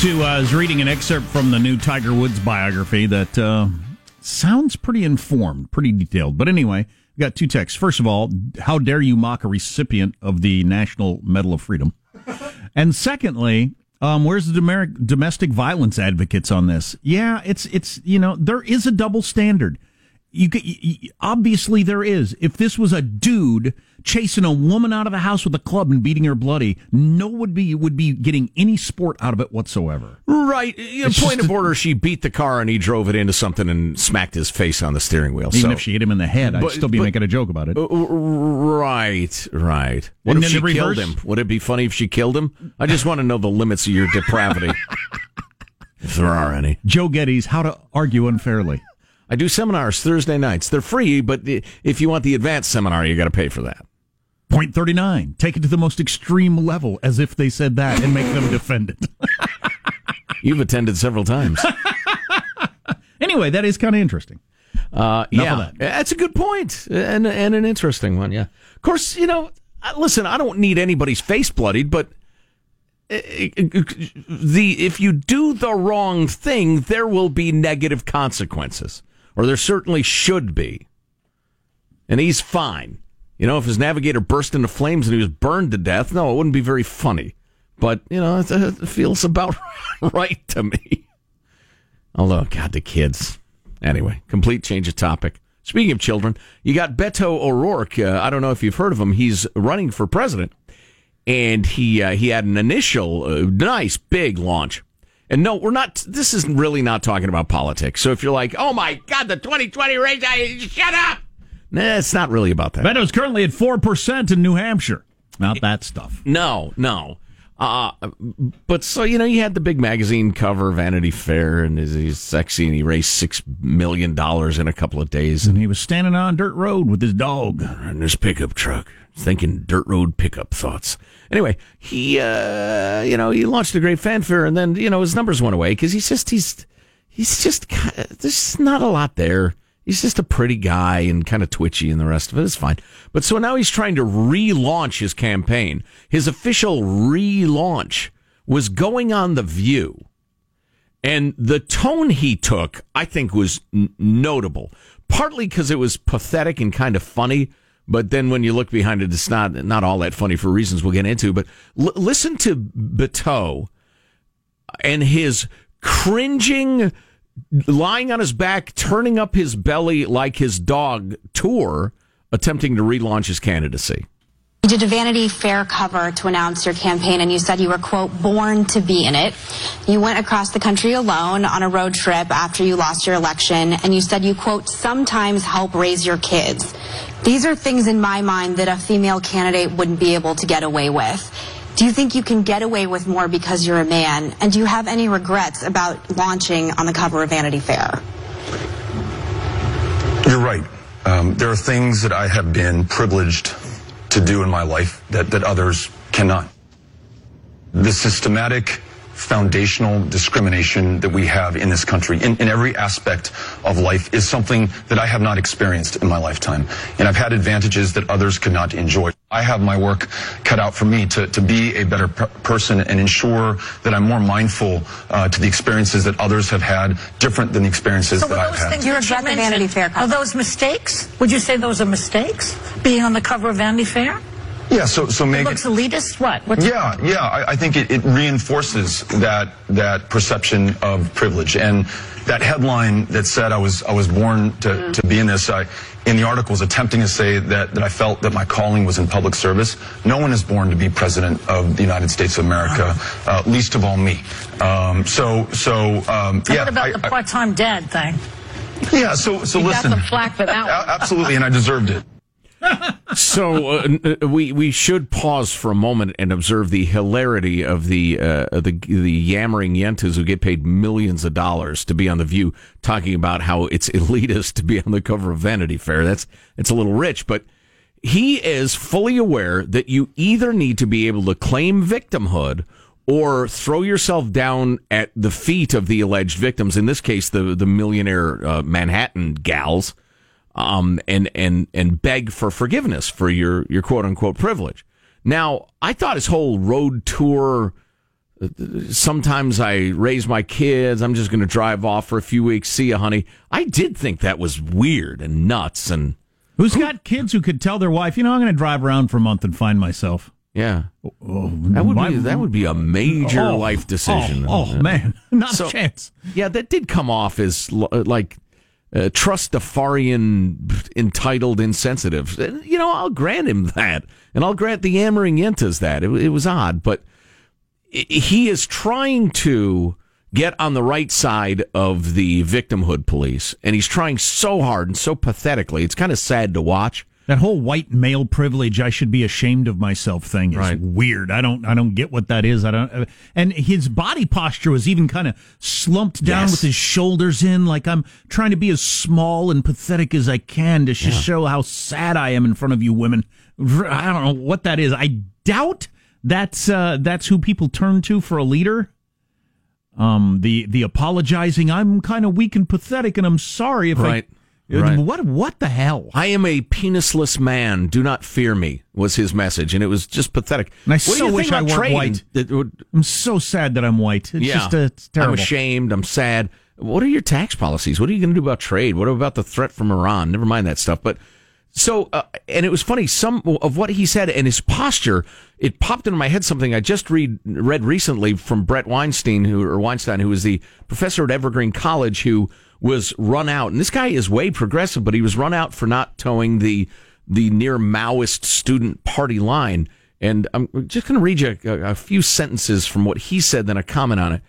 to uh, is reading an excerpt from the new Tiger Woods biography that uh, sounds pretty informed, pretty detailed. But anyway, we got two texts. First of all, how dare you mock a recipient of the National Medal of Freedom? And secondly, um, where's the domestic violence advocates on this? Yeah, it's it's you know there is a double standard. You, could- y- y- obviously there is. If this was a dude chasing a woman out of the house with a club and beating her bloody, no would be would be getting any sport out of it whatsoever. Right. You know, point of order, she beat the car and he drove it into something and smacked his face on the steering wheel. Even so. if she hit him in the head, I'd still be but- making a joke about it. Uh, Right, right. What And if she killed him? Would it be funny if she killed him? I just want to know the limits of your depravity. if there are any. Joe Getty's How to Argue Unfairly. I do seminars Thursday nights. They're free, but if you want the advanced seminar, you got to pay for that. Point 39. Take it to the most extreme level as if they said that and make them defend it. You've attended several times. anyway, that is kind of interesting. Uh, yeah, that. that's a good point and and an interesting one. Yeah, of course, you know. Listen, I don't need anybody's face bloodied, but uh, the if you do the wrong thing, there will be negative consequences, or there certainly should be. And he's fine. You know, if his navigator burst into flames and he was burned to death, no, it wouldn't be very funny. But you know, it, it feels about right to me. Although, God, the kids. Anyway, complete change of topic. Speaking of children, you got Beto O'Rourke. Uh, I don't know if you've heard of him. He's running for president, and he uh, he had an initial uh, nice big launch. And no, we're not. This is really not talking about politics. So if you're like, "Oh my God, the 2020 race," I, shut up. Nah, it's not really about that. Beto's currently at 4% in New Hampshire. Not that stuff. No, no. Uh, but so you know, you had the big magazine cover, Vanity Fair, and he's, he's sexy, and he raised six million dollars in a couple of days, And he was standing on dirt road with his dog. in his pickup truck, thinking dirt road pickup thoughts. Anyway, he, uh, you know, he launched a great fanfare, and then you know his numbers went away because he's just he's he's just there's not a lot there. He's just a pretty guy and kind of twitchy, and the rest of it is fine. But so now he's trying to relaunch his campaign. His official relaunch was going on the View. And the tone he took, I think, was n- notable. Partly because it was pathetic and kind of funny, but then when you look behind it, it's not not all that funny for reasons we'll get into. But l- listen to Beto and his cringing, lying on his back, turning up his belly like his dog tour, attempting to relaunch his candidacy. You did a Vanity Fair cover to announce your campaign, and you said you were, quote, born to be in it. You went across the country alone on a road trip after you lost your election, and you said you, quote, sometimes help raise your kids. These are things in my mind that a female candidate wouldn't be able to get away with. Do you think you can get away with more because you're a man? And do you have any regrets about launching on the cover of Vanity Fair? You're right. Um, there are things that I have been privileged to do in my life that, that others cannot. The systematic foundational discrimination that we have in this country in, in every aspect of life is something that I have not experienced in my lifetime. And I've had advantages that others could not enjoy. I have my work cut out for me to, to be a better per- person and ensure that I'm more mindful uh, to the experiences that others have had different than the experiences So that I've those had. things Do you that regret the Vanity Fair cover? Are those mistakes? Would you say those are mistakes? Being on the cover of Vanity Fair? Yeah, so, so It Megan. looks elitist? What? What's Yeah, yeah. I, I think it, it reinforces that that perception of privilege and that headline that said I was I was born to, to be in this. I, in the article was attempting to say that, that I felt that my calling was in public service. No one is born to be president of the United States of America, uh, least of all me. Um, so so um, yeah. what about I- the part-time dad thing? yeah. So so You got listen. some flack for that one. Absolutely, and I deserved it. So uh, uh, we we should pause for a moment and observe the hilarity of the uh, the the yammering yentas who get paid millions of dollars to be on the View, talking about how it's elitist to be on the cover of Vanity Fair. That's it's a little rich, but he is fully aware that you either need to be able to claim victimhood or throw yourself down at the feet of the alleged victims. In this case, the the millionaire uh, Manhattan gals um, and and and beg for forgiveness for your your quote unquote privilege. Now, I thought his whole road tour sometimes I raise my kids. I'm just going to drive off for a few weeks. See you, honey. I did think that was weird and nuts. And who's got kids who could tell their wife, you know, I'm going to drive around for a month and find myself. Yeah, oh, that would my, be that would be a major oh, life decision. Oh, oh man, not so, a chance. Yeah, that did come off as like uh, trustafarian, entitled, insensitive. You know, I'll grant him that, and I'll grant the Yammering Yentas that. It, it was odd, but he is trying to get on the right side of the victimhood police, and he's trying so hard and so pathetically. It's kind of sad to watch. That whole white male privilege, I should be ashamed of myself thing is right. weird. I don't, I don't get what that is. I don't, and his body posture was even kind of slumped down yes. with his shoulders in, like I'm trying to be as small and pathetic as I can to yeah. show how sad I am in front of you women. I don't know what that is. I doubt that's uh, that's who people turn to for a leader. Um, the the apologizing. I'm kind of weak and pathetic, and I'm sorry if right. I Right. What what the hell? I am a penisless man. Do not fear me was his message, and it was just pathetic. And I what so wish I were white. I'm so sad that I'm white. It's yeah, just a, it's terrible. I'm ashamed. I'm sad. What are your tax policies? What are you going to do about trade? What about the threat from Iran? Never mind that stuff. But so, uh, and it was funny. Some of what he said and his posture, it popped into my head. Something I just read read recently from Bret Weinstein, who or Weinstein, who was the professor at Evergreen College, who was run out. And this guy is way progressive, but he was run out for not towing the the near Maoist student party line. And I'm just going to read you a, a, few sentences from what he said, then a comment on it.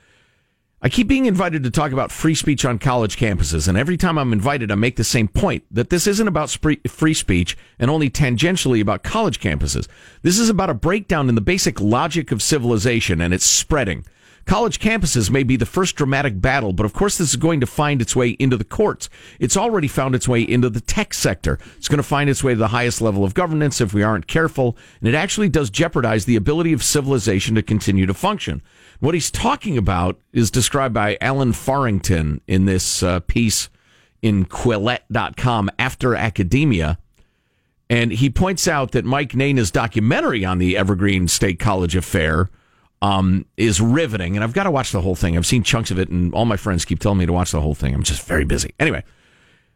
I keep being invited to talk about free speech on college campuses, and every time I'm invited, I make the same point that this isn't about free speech and only tangentially about college campuses. This is about a breakdown in the basic logic of civilization, and it's spreading. College campuses may be the first dramatic battle, but of course, this is going to find its way into the courts. It's already found its way into the tech sector. It's going to find its way to the highest level of governance if we aren't careful, and it actually does jeopardize the ability of civilization to continue to function. What he's talking about is described by Alan Farrington in this uh, piece in Quillette.com after academia. And he points out that Mike Nayna's documentary on the Evergreen State College affair um, is riveting, and I've got to watch the whole thing. I've seen chunks of it, and all my friends keep telling me to watch the whole thing. I'm just very busy. Anyway,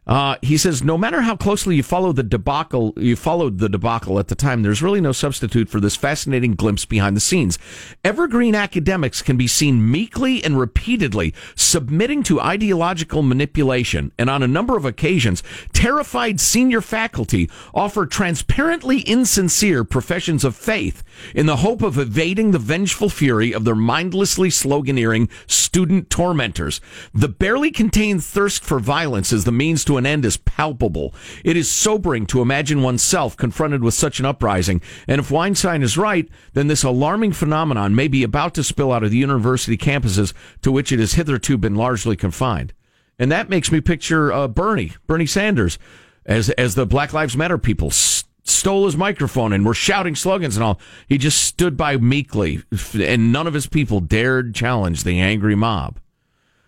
uh, he says, no matter how closely you follow the debacle, you followed the debacle at the time, there's really no substitute for this fascinating glimpse behind the scenes. Evergreen academics can be seen meekly and repeatedly submitting to ideological manipulation, and on a number of occasions, terrified senior faculty offer transparently insincere professions of faith in the hope of evading the vengeful fury of their mindlessly sloganeering student tormentors. The barely contained thirst for violence is the means to an end is palpable. It is sobering to imagine oneself confronted with such an uprising. And if Weinstein is right, then this alarming phenomenon may be about to spill out of the university campuses to which it has hitherto been largely confined. And that makes me picture uh, Bernie, Bernie Sanders, as as the Black Lives Matter people stole his microphone and were shouting slogans and all. He just stood by meekly, and none of his people dared challenge the angry mob.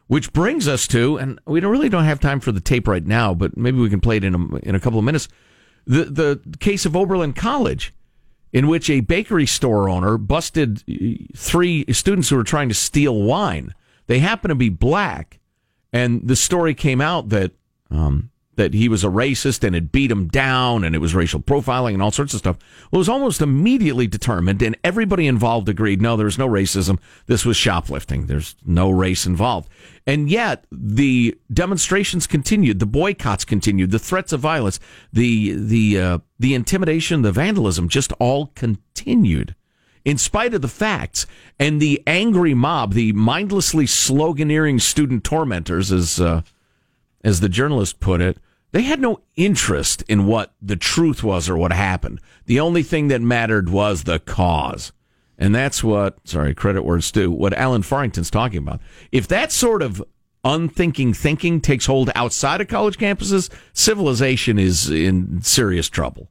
Which brings us to, and we don't really don't have time for the tape right now, but maybe we can play it in a, in a couple of minutes. The the case of Oberlin College, in which a bakery store owner busted three students who were trying to steal wine. They happen to be black, and the story came out that um, that he was a racist and had beat him down and it was racial profiling and all sorts of stuff. Well, it was almost immediately determined and everybody involved agreed, no, there's no racism. This was shoplifting. There's no race involved. And yet the demonstrations continued, the boycotts continued, the threats of violence, the, the, uh, the intimidation, the vandalism just all continued in spite of the facts and the angry mob, the mindlessly sloganeering student tormentors, as uh, as the journalist put it, they had no interest in what the truth was or what happened. The only thing that mattered was the cause. And that's what, sorry, credit words due, what Alan Farrington's talking about. If that sort of unthinking thinking takes hold outside of college campuses, civilization is in serious trouble.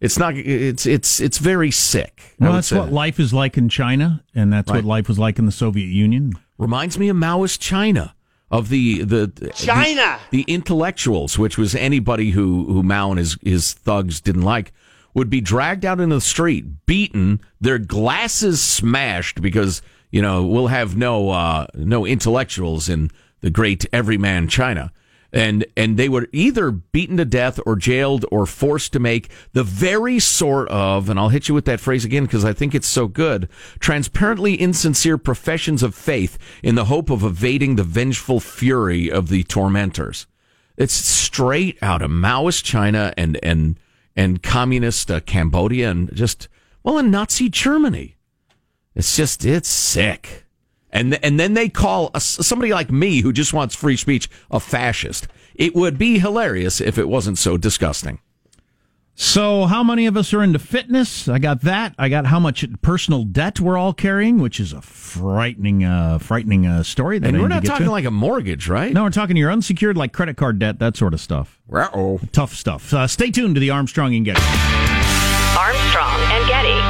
It's not. It's it's it's very sick. Well, that's what life is like in China, and that's right. what life was like in the Soviet Union. Reminds me of Maoist China of the the China, the, the, intellectuals, which was anybody who who Mao and his his thugs didn't like, would be dragged out into the street, beaten, their glasses smashed because You know, we'll have no uh, no intellectuals in the great everyman China. And and they were either beaten to death or jailed or forced to make the very sort of, and I'll hit you with that phrase again because I think it's so good, transparently insincere professions of faith in the hope of evading the vengeful fury of the tormentors. It's straight out of Maoist China and and and communist uh, Cambodia and just well, in Nazi Germany. It's just it's sick. And and then they call a, somebody like me who just wants free speech a fascist. It would be hilarious if it wasn't so disgusting. So, how many of us are into fitness? I got that. I got how much personal debt we're all carrying, which is a frightening, uh, frightening uh, story. That and I we're not talking to. like a mortgage, right? No, we're talking your unsecured, like credit card debt, that sort of stuff. Uh-oh. Tough stuff. Uh, stay tuned to the Armstrong and Getty. Armstrong and Getty.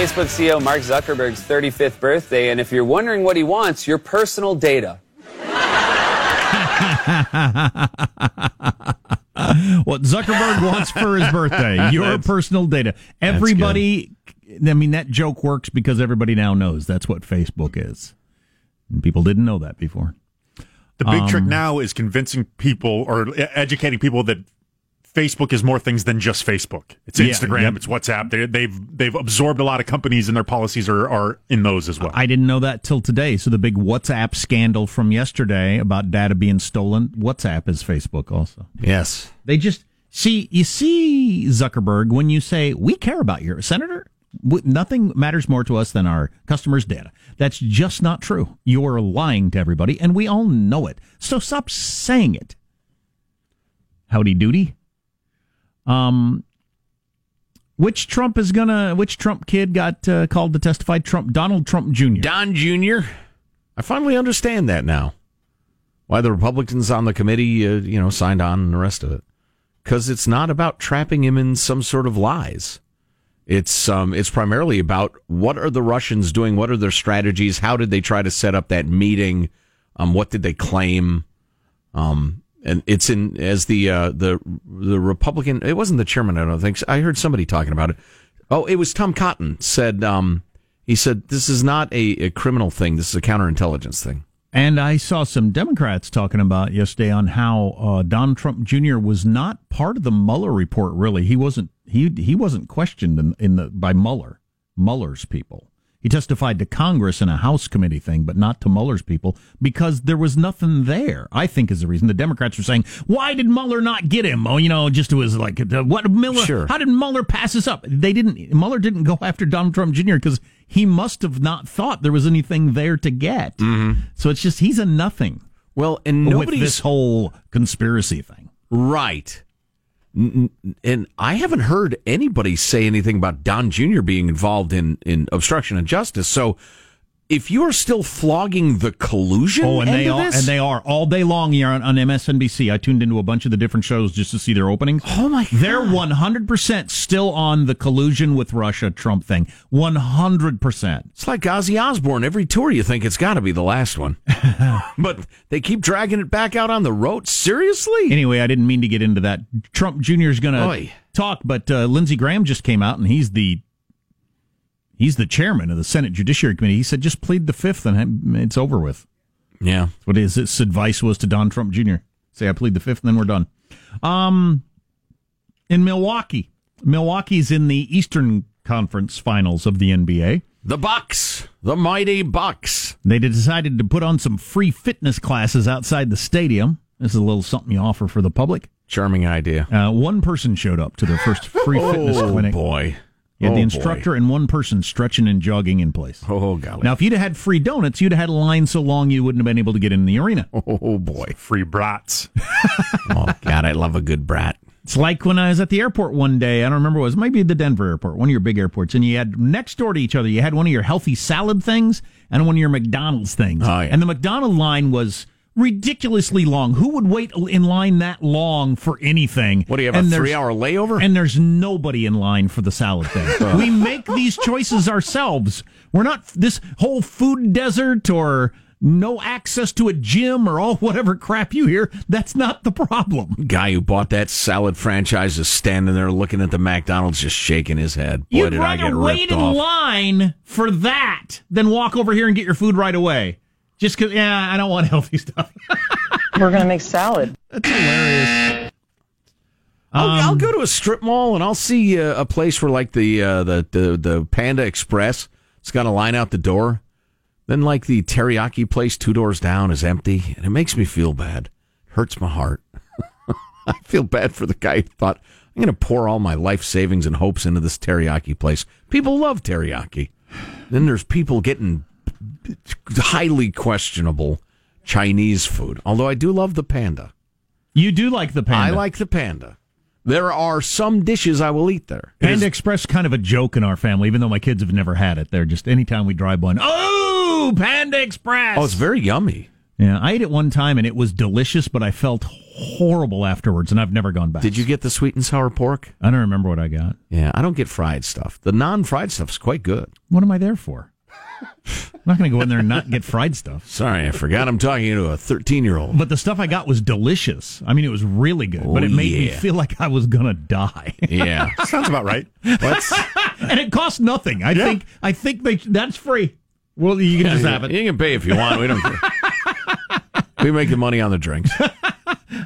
Facebook CEO Mark Zuckerberg's 35th birthday, and if you're wondering what he wants, your personal data. what Zuckerberg wants for his birthday, your personal data. Everybody, I mean, that joke works because everybody now knows that's what Facebook is. And people didn't know that before. The big Um, trick now is convincing people or educating people that Facebook is more things than just Facebook. It's Yeah, Instagram, yep. it's WhatsApp. They, they've they've absorbed a lot of companies, and their policies are, are in those as well. I didn't know that till today. So the big WhatsApp scandal from yesterday about data being stolen, WhatsApp is Facebook also. Yes. They just see you see Zuckerberg when you say we care about your senator. Nothing matters more to us than our customers' data. That's just not true. You're lying to everybody, and we all know it. So stop saying it. Howdy doody. Um, which Trump is gonna? Which Trump kid got uh, called to testify? Trump, Donald Trump Jr. Don Jr. I finally understand that now. Why the Republicans on the committee, uh, you know, signed on and the rest of it. Because it's not about trapping him in some sort of lies. It's um, it's primarily about what are the Russians doing? What are their strategies? How did they try to set up that meeting? Um, what did they claim? Um, and it's in as the uh, the the Republican. It wasn't the chairman. I don't think. I heard somebody talking about it. Oh, it was Tom Cotton said. Um, he said this is not a, a criminal thing. This is a counterintelligence thing. And I saw some Democrats talking about yesterday on how uh, Donald Trump Jr. was not part of the Mueller report. Really, he wasn't. He he wasn't questioned in, in the by Mueller, Mueller's people. He testified to Congress in a House committee thing, but not to Mueller's people because there was nothing there. I think is the reason the Democrats were saying, "Why did Mueller not get him?" Oh, you know, just it was like, uh, "What Miller? Sure. How did Mueller pass this up?" They didn't. Mueller didn't go after Donald Trump Jr. because he must have not thought there was anything there to get. So it's just he's a nothing Well, and with nobody's this whole conspiracy thing. Right. And I haven't heard anybody say anything about Don Jr. being involved in, in obstruction of justice. So if you are still flogging the collusion Oh, and they are, this, and they are all day long here on, on MSNBC. I tuned into a bunch of the different shows just to see their openings. Oh, my God. They're one hundred percent still on the collusion with Russia Trump thing. One hundred percent. it's like Ozzy Osbourne. Every tour you think it's got to be the last one. but they keep dragging it back out on the road. Seriously? Anyway, I didn't mean to get into that. Trump Jr. is going to talk, but uh, Lindsey Graham just came out and he's the he's the chairman of the Senate Judiciary Committee. He said just plead the fifth and it's over with. yeah. That's what his, his advice was to Don Trump Jr. Say, I plead the fifth, and then we're done. Um, in Milwaukee, Milwaukee's in the Eastern Conference Finals of the NBA. The Bucks. The mighty Bucks. They decided to put on some free fitness classes outside the stadium. This is a little something you offer for the public. Charming idea. Uh, one person showed up to their first free fitness clinic. oh clinic. boy. You had oh, the instructor and one person stretching and jogging in place. Oh golly. Now, if you'd have had free donuts, you'd have had a line so long you wouldn't have been able to get in the arena. oh boy. Free brats. Oh God, I love a good brat. It's like when I was at the airport one day. I don't remember what it was. Maybe the Denver airport, one of your big airports, and you had next door to each other. You had one of your healthy salad things and one of your McDonald's things. Oh, yeah. And the McDonald line was ridiculously long. Who would wait in line that long for anything? What do you have And a three hour layover? And there's nobody in line for the salad thing. we make these choices ourselves. We're not this whole food desert or no access to a gym or all whatever crap you hear. That's not the problem. Guy who bought that salad franchise is standing there looking at the McDonald's, just shaking his head. Boy, You'd did I rather get wait in off. line for that than walk over here and get your food right away. Just because, yeah, I don't want healthy stuff. We're going to make salad. That's hilarious. I'll, Um, I'll go to a strip mall and I'll see uh, a place where like the, uh, the the the Panda Express. It's got a line out the door. Then like the teriyaki place two doors down is empty, and it makes me feel bad. It Hurts my heart. I feel bad for the guy who thought I'm going to pour all my life savings and hopes into this teriyaki place. People love teriyaki. Then there's people getting highly questionable Chinese food. Although I do love the panda. You do like the Panda. I like the panda. There are some dishes I will eat there. Panda is- Express kind of a joke in our family, even though my kids have never had it. They're just anytime we drive one, oh, Panda Express. oh, it's very yummy. yeah, I ate it one time and it was delicious, but I felt horrible afterwards, and I've never gone back. Did you get the sweet and sour pork? I don't remember what I got. Yeah, I don't get fried stuff. The non-fried stuff's quite good. What am I there for? I'm not going to go in there and not get fried stuff. Sorry, I forgot I'm talking to a 13-year-old. But the stuff I got was delicious. I mean, it was really good, but Oh, it made me feel like I was going to die. Yeah. Sounds about right. And it cost nothing. I think I think they that's free. Well, you can just have it. You can pay if you want. We don't we make the money on the drinks.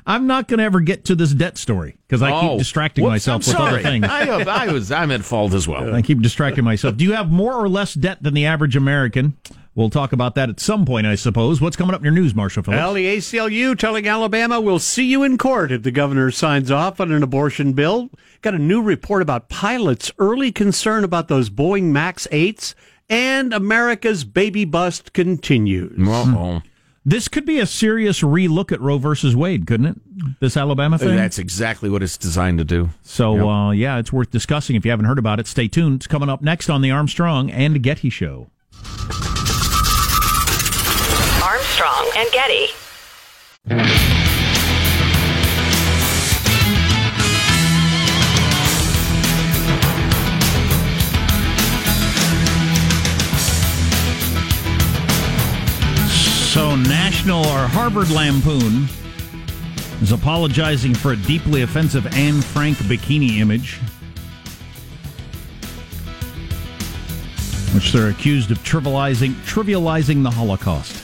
I'm not going to ever get to this debt story because I keep Oh, distracting whoops, myself I'm with other things. I, I was I'm at fault as well. I keep distracting myself. Do you have more or less debt than the average American? We'll talk about that at some point, I suppose. What's coming up in your news, Marshall Phillips? Well, the ACLU telling Alabama we'll see you in court if the governor signs off on an abortion bill. Got a new report about pilots' early concern about those Boeing MAX 8s, and America's baby bust continues. Uh-oh. This could be a serious relook at Roe versus Wade, couldn't it? This Alabama thing. That's exactly what it's designed to do. so, uh, yeah, it's worth discussing. If you haven't heard about it, stay tuned. It's coming up next on the Armstrong and Getty Show. Armstrong and Getty. National or Harvard Lampoon is apologizing for a deeply offensive Anne Frank bikini image, which they're accused of trivializing trivializing the Holocaust.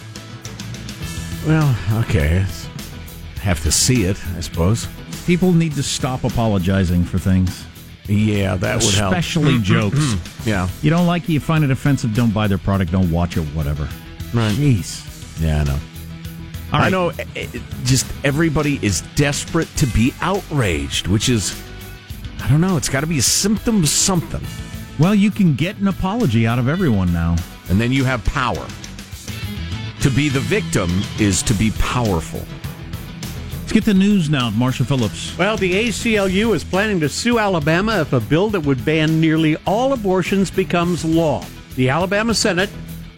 Well, okay. Have to see it, I suppose. People need to stop apologizing for things, Yeah, that would help. especially mm-hmm, jokes. Mm-hmm. Yeah. You don't like it, you find it offensive, don't buy their product, don't watch it, whatever. Right. Jeez. Yeah, I know. All I know. eh, eh, Just everybody is desperate to be outraged, which is, I don't know. It's got to be a symptom of something, Well, you can get an apology out of everyone now. and then you have power. To be the victim is to be powerful. Let's get the news now, Marshall Phillips. Well, the ACLU is planning to sue Alabama if a bill that would ban nearly all abortions becomes law. The Alabama Senate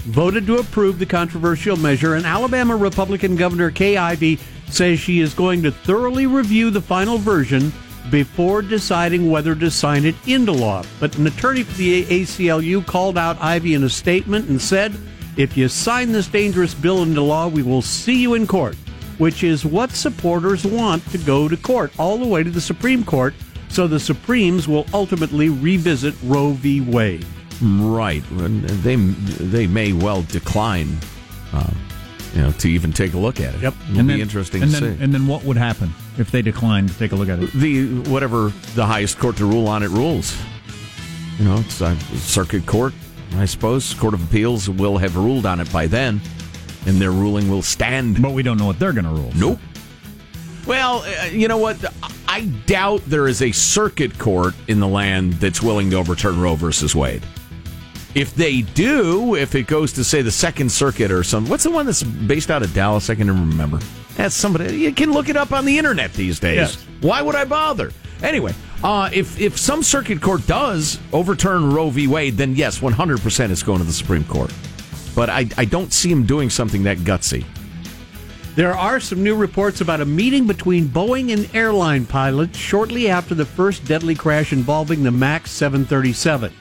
voted to approve the controversial measure, and Alabama Republican Governor Kay Ivey says she is going to thoroughly review the final version before deciding whether to sign it into law. But an attorney for the ACLU called out Ivey in a statement and said, If you sign this dangerous bill into law, we will see you in court which is what supporters want to go to court, all the way to the Supreme Court, so the Supremes will ultimately revisit Roe v. Wade. Right. They they may well decline, uh, you know, to even take a look at it. Yep. It'll be interesting and to then, see. And then what would happen if they declined to take a look at it? the whatever the highest court to rule on it rules. You know, it's a circuit court, I suppose. Court of Appeals will have ruled on it by then, and their ruling will stand. But we don't know what they're going to rule. Nope. Well, uh, you know what? I doubt there is a circuit court in the land that's willing to overturn Roe versus Wade. If they do, if it goes to say the Second Circuit or some, what's the one that's based out of Dallas? I can remember. That's somebody you can look it up on the internet these days. Yes. Why would I bother? Anyway, uh, if if some circuit court does overturn Roe v. Wade, then yes, one hundred percent it's going to the Supreme Court. But I I don't see him doing something that gutsy. There are some new reports about a meeting between Boeing and airline pilots shortly after the first deadly crash involving the MAX 737.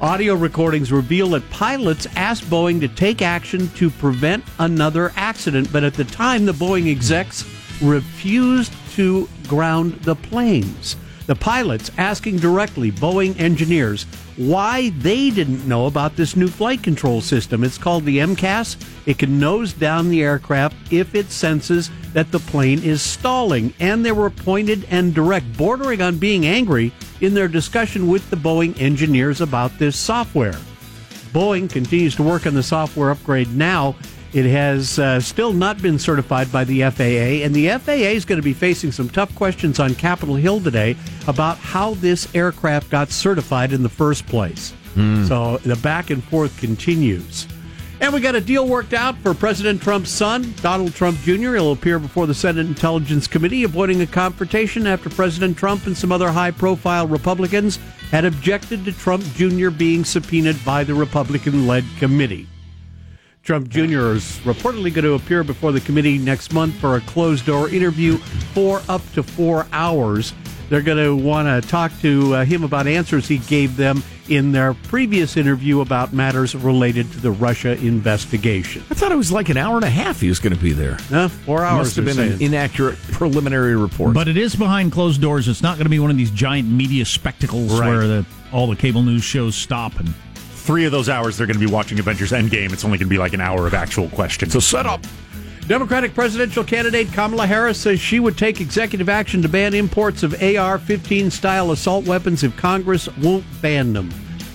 Audio recordings reveal that pilots asked Boeing to take action to prevent another accident, but at the time, the Boeing execs refused to ground the planes. The pilots asking directly Boeing engineers why they didn't know about this new flight control system. It's called the MCAS. It can nose down the aircraft if it senses that the plane is stalling. And they were pointed and direct, bordering on being angry in their discussion with the Boeing engineers about this software. Boeing continues to work on the software upgrade now. It has uh, still not been certified by the FAA, and the FAA is going to be facing some tough questions on Capitol Hill today about how this aircraft got certified in the first place. So the back and forth continues. And we got a deal worked out for President Trump's son, Donald Trump Jr. He'll appear before the Senate Intelligence Committee, avoiding a confrontation after President Trump and some other high profile Republicans had objected to Trump Jr. being subpoenaed by the Republican led committee. Trump Jr. is reportedly going to appear before the committee next month for a closed door interview for up to four hours. They're going to want to talk to uh, him about answers he gave them in their previous interview about matters related to the Russia investigation. I thought it was like an hour and a half he was going to be there. Uh, four hours. Must have they're been an inaccurate preliminary report. But it is behind closed doors. It's not going to be one of these giant media spectacles Right. where the, all the cable news shows stop and Three of those hours they're going to be watching Avengers Endgame. It's only going to be like an hour of actual questions. so set up. Democratic presidential candidate Kamala Harris says she would take executive action to ban imports of AR 15 style assault weapons if Congress won't ban them.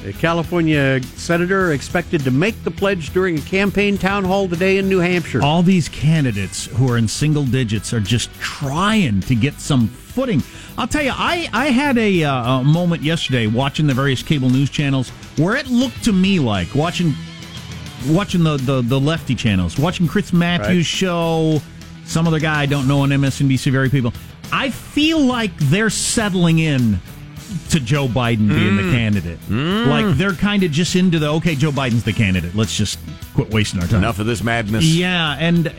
The California senator expected to make the pledge during a campaign town hall today in New Hampshire. all these candidates who are in single digits are just trying to get some footing. I'll tell you, I, I had a, uh, a moment yesterday watching the various cable news channels where it looked to me like watching watching the, the, the lefty channels, watching Chris Matthews' show, some other guy I don't know on MSNBC, very people. I feel like they're settling in to Joe Biden being the mm. candidate. Mm. Like they're kind of just into the okay, Joe Biden's the candidate. Let's just quit wasting our time. Enough of this madness. Yeah, and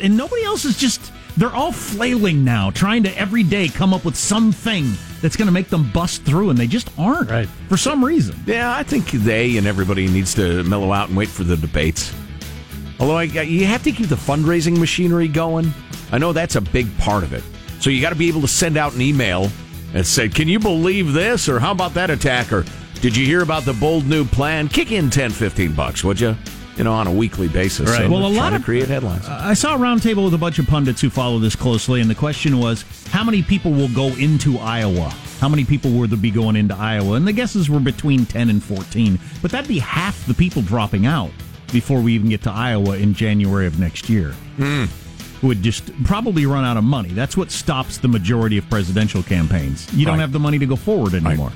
and nobody else is just they're all flailing now, trying to every day come up with something that's going to make them bust through, and they just aren't. Right. For some reason. Yeah, I think they and everybody needs to mellow out and wait for the debates. Although I, you have to keep the fundraising machinery going. I know that's a big part of it. So you got to be able to send out an email and say, "Can you believe this?" or "How about that attack?" or "Did you hear about the bold new plan?" Kick in 10, 15 bucks, would you? You know, on a weekly basis. Right. So Well, a lot to of- create headlines. I saw a roundtable with a bunch of pundits who follow this closely, and the question was, how many people will go into Iowa? How many people would there be going into Iowa? And the guesses were between 10 and 14. But that'd be half the people dropping out before we even get to Iowa in January of next year. Hmm. Who would just probably run out of money. That's what stops the majority of presidential campaigns. You don't have the money to go forward anymore.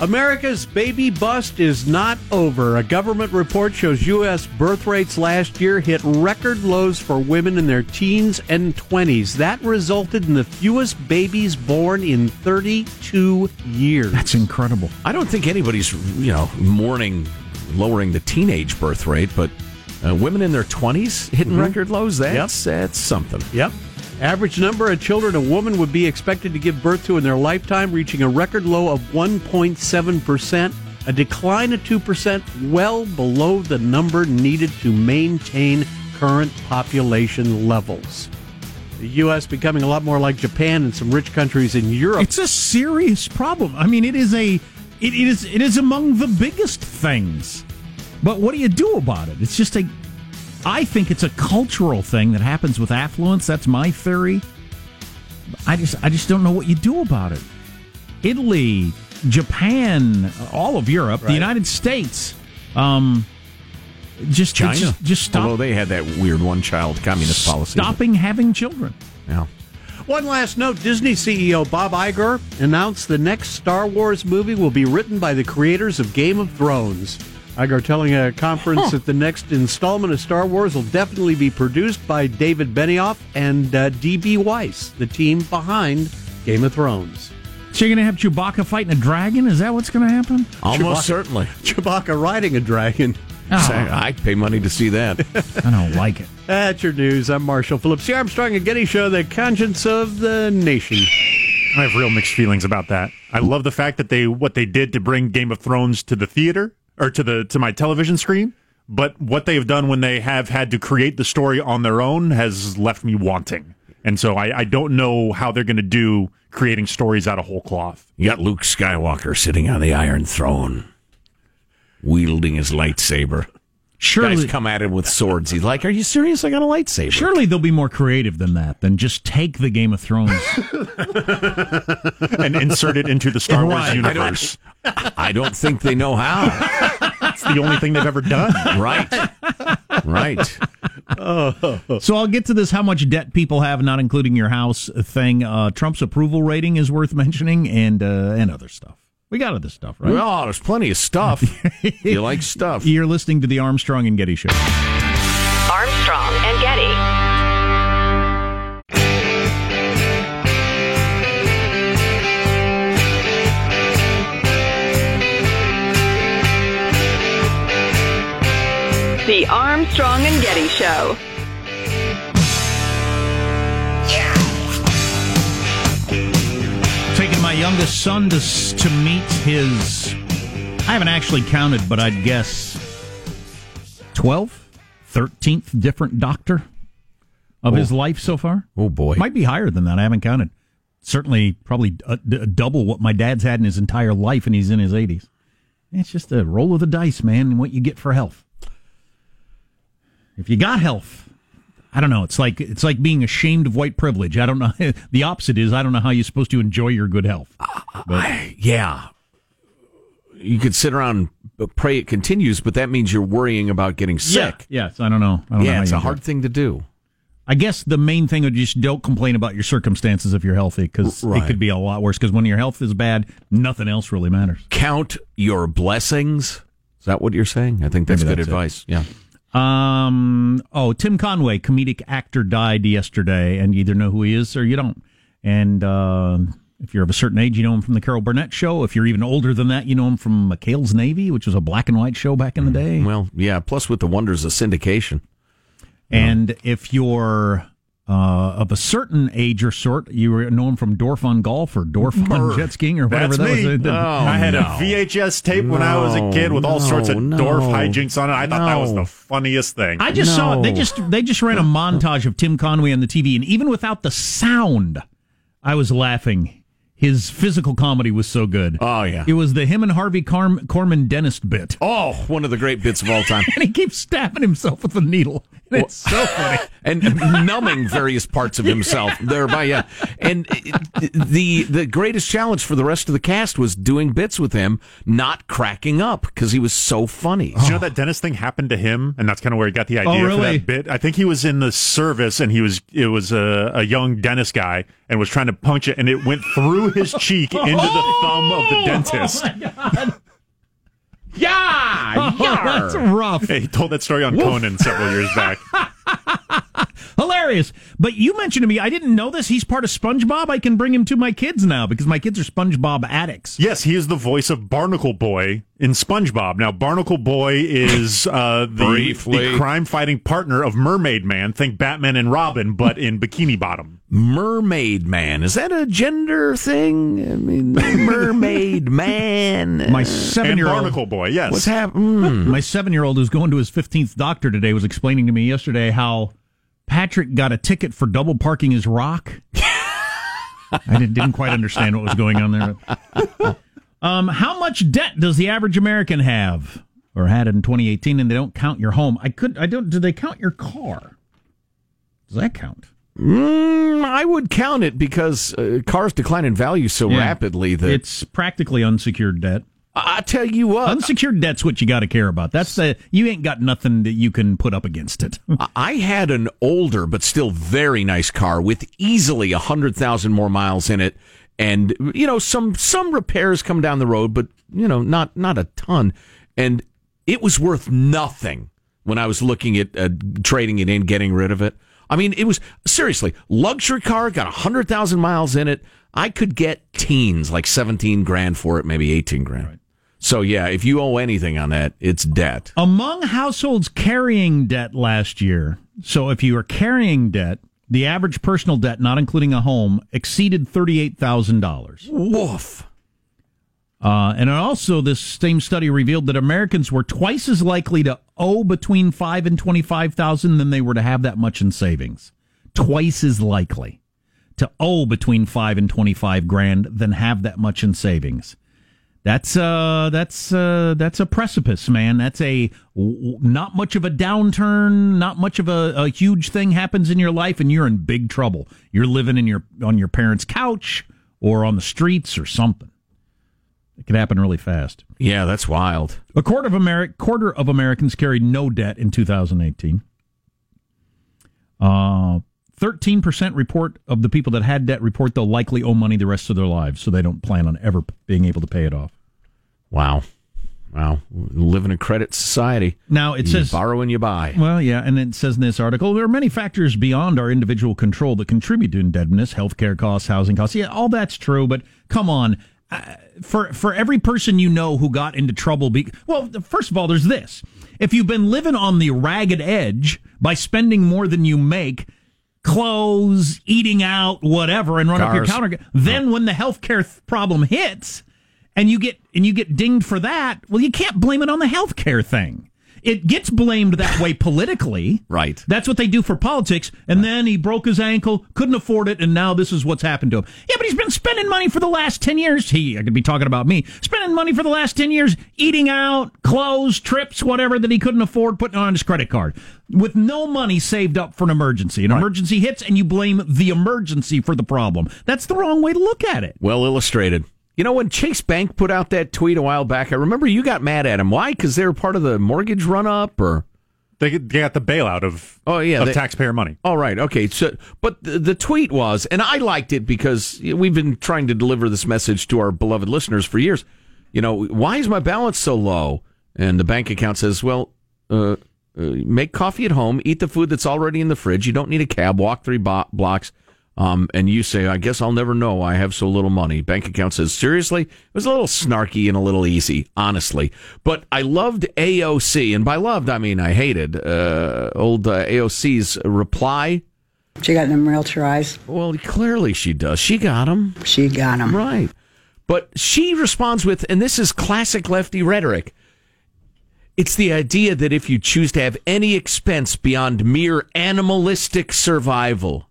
America's baby bust is not over. A government report shows U.S. birth rates last year hit record lows for women in their teens and 20s. That resulted in the fewest babies born in 32 years. That's incredible. I don't think anybody's, you know, mourning lowering the teenage birth rate, but uh, women in their 20s hitting record lows, that's, that's something. Yep. Average number of children a woman would be expected to give birth to in their lifetime, reaching a record low of 1.7%, a decline of 2%, well below the number needed to maintain current population levels. The U.S. becoming a lot more like Japan and some rich countries in Europe. It's a serious problem. I mean, it is a it, it is it is among the biggest things. But what do you do about it? It's just a I think it's a cultural thing that happens with affluence. That's my theory. I just I just don't know what you do about it. Italy, Japan, all of Europe, the United States, um, just China. just, just stop Although they had that weird one child communist policy. stopping having children. Yeah. One last note Disney CEO Bob Iger announced the next Star Wars movie will be written by the creators of Game of Thrones. Iger telling a conference that the next installment of Star Wars will definitely be produced by David Benioff and uh, D.B. Weiss, the team behind Game of Thrones. So you're going to have Chewbacca fighting a dragon? Is that what's going to happen? Almost Chewbacca- certainly. Chewbacca riding a dragon. Oh, I'd pay money to see that. I don't like it. That's your news. I'm Marshall Phillips, the Armstrong and Getty Show, the conscience of the nation. I have real mixed feelings about that. I love the fact that they what they did to bring Game of Thrones to the theater or to the to my television screen, but what they have done when they have had to create the story on their own has left me wanting. And so I, I don't know how they're going to do creating stories out of whole cloth. You got Luke Skywalker sitting on the Iron Throne, wielding his lightsaber. Surely, Guys come at him with swords. He's like, "Are you serious? I got a lightsaber." surely they'll be more creative than that. Than just take the Game of Thrones. and insert it into the Star Wars Right. I don't- universe. I don't think they know how. It's the only thing they've ever done. right, right. so I'll get to this: how much debt people have, not including your house thing. Uh, Trump's approval rating is worth mentioning, and uh, and other stuff. We got other stuff, right? Well, there's plenty of stuff. you like stuff? You're listening to the Armstrong and Getty Show. Armstrong and Getty. Armstrong and Getty Show. Taking my youngest son to to meet his. I haven't actually counted, but I'd guess 12th, 13th different doctor of his oh. life so far. Oh boy. Might be higher than that. I haven't counted. Certainly, probably a, d- double what my dad's had in his entire life, and he's in his 80s. It's just a roll of the dice, man, and what you get for health. If you got health, I don't know. It's like it's like being ashamed of white privilege. I don't know. the opposite is I don't know how you're supposed to enjoy your good health. I- yeah. You could sit around and pray it continues, but that means you're worrying about getting sick. Yeah. Yes, I don't know. I don't Yeah, how it's a hard it. thing to do. I guess the main thing would just don't complain about your circumstances if you're healthy, because Right. it could be a lot worse. Because when your health is bad, nothing else really matters. Count your blessings. Is that what you're saying? I think that's Maybe good that's it. advice. Yeah. Um. Oh, Tim Conway, comedic actor, died yesterday, and you either know who he is or you don't. And uh, if you're of a certain age, you know him from the Carol Burnett Show. If you're even older than that, you know him from McHale's Navy, which was a black and white show back in the day. Well, yeah. Plus, with the wonders of syndication. And if you're uh, of a certain age or sort, you know him from Dorf on Golf or Dorf on jet skiing or whatever That's that me. was. Oh, I had no. a VHS tape when I was a kid with all sorts of no, Dorf hijinks on it. I thought that was the funniest thing. I just saw No. they just they just ran a montage of Tim Conway on the TV, and even without the sound, I was laughing. His physical comedy was so good. Oh, yeah. it was the him and Harvey Carm- Korman dentist bit, Oh, one of the great bits of all time. and he keeps stabbing himself with a needle. And it's so funny. and numbing various parts of himself thereby. Yeah, and it- the the greatest challenge for the rest of the cast was doing bits with him, not cracking up because he was so funny. Did you know oh. that dentist thing happened to him, and that's kind of where he got the idea oh, for really? that bit. I think he was in the service, and he was it was a, a young dentist guy, and was trying to punch it, and it went through his cheek into the thumb of the oh dentist. Yeah, That's rough. Hey, he told that story on Conan several years back. Hilarious. But you mentioned to me, I didn't know this. He's part of SpongeBob. I can bring him to my kids now because my kids are SpongeBob addicts. Yes, he is the voice of Barnacle Boy in SpongeBob. Now, Barnacle Boy is uh, the, the crime-fighting partner of Mermaid Man. Think Batman and Robin, but in Bikini Bottom. Mermaid Man is that a gender thing? I mean, Mermaid Man. My seven-year-old. Barnacle Boy, yes. What's happening? My seven year old who's going to his 15th doctor today was explaining to me yesterday how Patrick got a ticket for double parking his rock. I didn't, didn't quite understand what was going on there. Um, how much debt does the average American have or had in 2018 and they don't count your home? I could, I don't, do they count your car? Does that count? Mm, I would count it because uh, cars decline in value so Yeah. rapidly that It's practically unsecured debt. I tell you what, unsecured debt's what you got to care about. That's the you ain't got nothing that you can put up against it. I had an older but still very nice car with easily a hundred thousand more miles in it, and you know some some repairs come down the road, but you know not not a ton, and it was worth nothing when I was looking at uh, trading it in, getting rid of it. I mean, it was seriously luxury car, got a hundred thousand miles in it. I could get teens, like seventeen grand for it, maybe eighteen grand. Right. So yeah, if you owe anything on that, it's debt. Among households carrying debt last year, so if you are carrying debt, the average personal debt, not including a home, exceeded thirty-eight thousand dollars. Woof. Uh, and also, this same study revealed that Americans were twice as likely to owe between five and twenty-five thousand than they were to have that much in savings. Twice as likely to owe between five and twenty-five grand than have that much in savings. That's uh that's uh that's a precipice, man. That's a not much of a downturn, not much of a, a huge thing happens in your life, and you're in big trouble. You're living in your on your parents' couch or on the streets or something. It can happen really fast. Yeah, that's wild. A quarter of Ameri- quarter of Americans carried no debt in 2018. Uh, 13% report of the people that had debt report they'll likely owe money the rest of their lives, so they don't plan on ever being able to pay it off. Wow. Wow. We live in a credit society. Now it you says borrow and you buy. Well, yeah, and it says in this article there are many factors beyond our individual control that contribute to indebtedness, healthcare costs, housing costs. Yeah, all that's true, but come on. Uh, for for every person you know who got into trouble be, well, first of all, there's this. If you've been living on the ragged edge by spending more than you make, clothes, eating out, whatever, and run Cars. up your counter. Then when the healthcare th- problem hits, and you get and you get dinged for that, well, you can't blame it on the healthcare thing. It gets blamed that way politically. Right. That's what they do for politics. And then he broke his ankle, couldn't afford it, and now this is what's happened to him. Yeah, but he's been spending money for the last 10 years. He, I could be talking about me, spending money for the last 10 years, eating out, clothes, trips, whatever that he couldn't afford, putting on his credit card with no money saved up for an emergency. An right. emergency hits and you blame the emergency for the problem. That's the wrong way to look at it. Well illustrated. You know, when Chase Bank put out that tweet a while back, I remember you got mad at him. Why? Because they were part of the mortgage run up, or they, got the bailout of oh yeah of they, taxpayer money. All right, okay. So, but the, the, tweet was, and I liked it because we've been trying to deliver this message to our beloved listeners for years. You know, why is my balance so low? And the bank account says, well, uh, uh, make coffee at home, eat the food that's already in the fridge. You don't need a cab. Walk three bo- blocks um, and you say, I guess I'll never know. I have so little money. Bank account says, seriously? It was a little snarky and a little easy, honestly. But I loved AOC. And by loved, I mean I hated uh, old uh, AOC's reply. She got them realtor eyes. Well, clearly she does. She got them. She got them. Right. But she responds with, and this is classic lefty rhetoric. It's the idea that if you choose to have any expense beyond mere animalistic survival,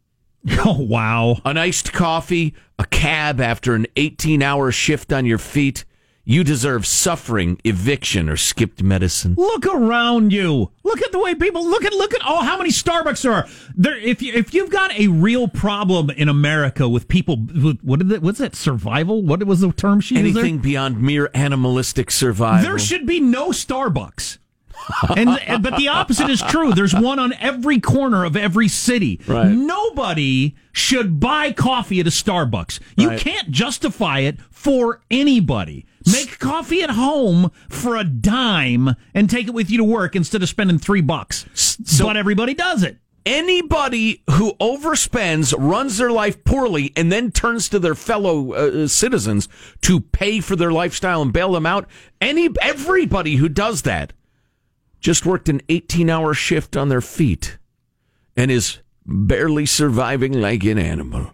Oh, wow. An iced coffee, a cab after an 18 hour shift on your feet. You deserve suffering, eviction, or skipped medicine. Look around you. Look at the way people look at look at oh how many Starbucks there are. There if you if you've got a real problem in America with people with, what did that what's that survival? What was the term she used? Anything beyond mere animalistic survival. There should be no Starbucks and but the opposite is true. There's one on every corner of every city. Right. Nobody should buy coffee at a Starbucks. You right. can't justify it for anybody. Make coffee at home for a dime and take it with you to work instead of spending three bucks. So, but everybody does it. Anybody who overspends, runs their life poorly, and then turns to their fellow uh, citizens to pay for their lifestyle and bail them out, any everybody who does that just worked an 18 hour shift on their feet and is barely surviving like an animal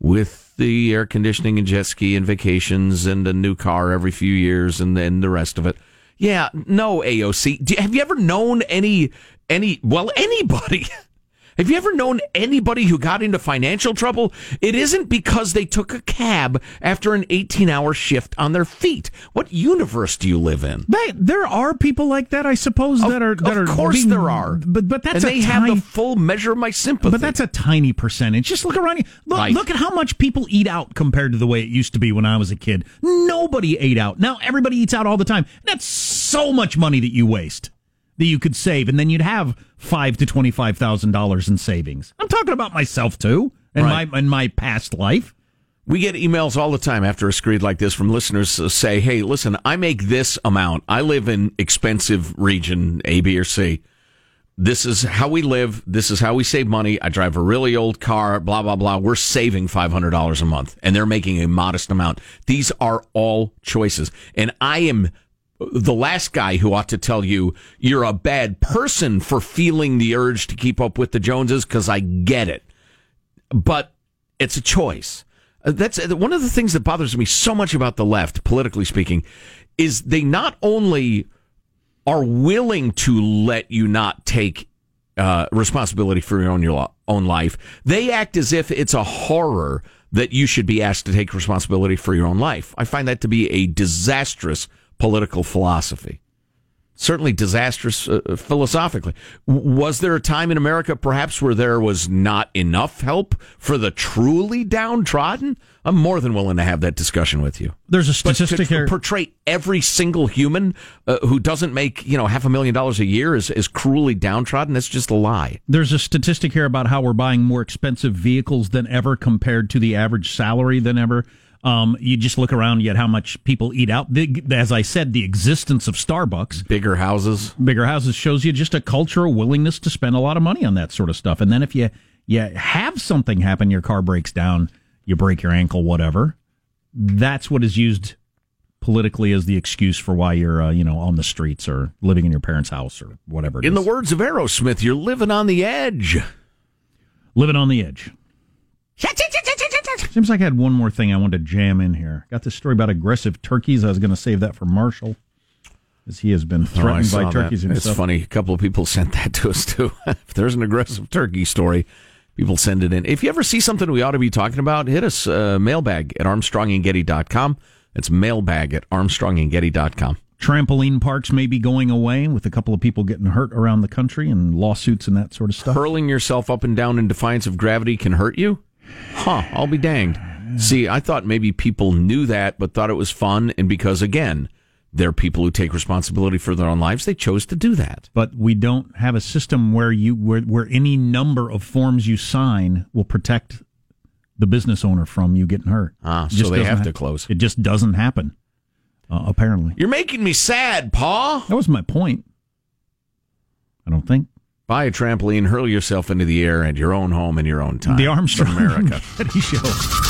with the air conditioning and jet ski and vacations and a new car every few years and then the rest of it. Yeah, no AOC. have you ever known any any well anybody Have you ever known anybody who got into financial trouble? It isn't because they took a cab after an 18 hour shift on their feet. What universe do you live in? They, there are people like that, I suppose, that are that of are. course being- there are. but but that's and a they tiny, have the full measure of my sympathy. But that's a tiny percentage. Just look around you. Look, Right. look at how much people eat out compared to the way it used to be when I was a kid. Nobody ate out. Now everybody eats out all the time. That's so much money that you waste that you could save, and then you'd have five to twenty five thousand dollars in savings. I'm talking about myself too, and Right. my in my past life. We get emails all the time after a screed like this from listeners say, "Hey, listen, I make this amount. I live in expensive region A, B, or C. This is how we live. This is how we save money. I drive a really old car. Blah blah blah. We're saving five hundred dollars a month, and they're making a modest amount. These are all choices, and I am." The last guy who ought to tell you you're a bad person for feeling the urge to keep up with the Joneses because I get it but it's a choice. Uh, That's uh, one of the things that bothers me so much about the left, politically speaking, is they not only are willing to let you not take uh, responsibility for your own your own life, they act as if it's a horror that you should be asked to take responsibility for your own life. I find that to be a disastrous political philosophy certainly disastrous uh, philosophically. Was there a time in America, perhaps, where there was not enough help for the truly downtrodden? I'm more than willing to have that discussion with you. There's a statistic to here. portray every single human uh, who doesn't make you know half a million dollars a year as, as cruelly downtrodden. That's just a lie. There's a statistic here about how we're buying more expensive vehicles than ever compared to the average salary than ever. Um, you just look around at how much people eat out. The, as I said, the existence of Starbucks, bigger houses, bigger houses shows you just a cultural willingness to spend a lot of money on that sort of stuff. And then if you you have something happen, your car breaks down, you break your ankle, whatever. That's what is used politically as the excuse for why you're uh, you know on the streets or living in your parents' house or whatever. It In is. the words of Aerosmith, you're living on the edge. living on the edge. Seems like I had one more thing I wanted to jam in here. Got this story about aggressive turkeys. I was going to save that for Marshall, as he has been Oh, threatened saw by turkeys that. himself. It's funny. A couple of people sent that to us too. if there's an aggressive turkey story, people send it in. If you ever see something we ought to be talking about, hit us uh, mailbag at armstrongandgetty.com. It's mailbag at armstrongandgetty.com. Trampoline parks may be going away with a couple of people getting hurt around the country and lawsuits and that sort of stuff. Hurling yourself up and down in defiance of gravity can hurt you? Huh, I'll be danged. See, I thought maybe people knew that, but thought it was fun. And because, again, they're people who take responsibility for their own lives, they chose to do that. But we don't have a system where you where where any number of forms you sign will protect the business owner from you getting hurt. Ah, so just they have to hap- close. It just doesn't happen. Uh, apparently, You're making me sad, Paul. that was my point. I don't think. Buy a trampoline, hurl yourself into the air at your own home in your own time. The Armstrong America. Show.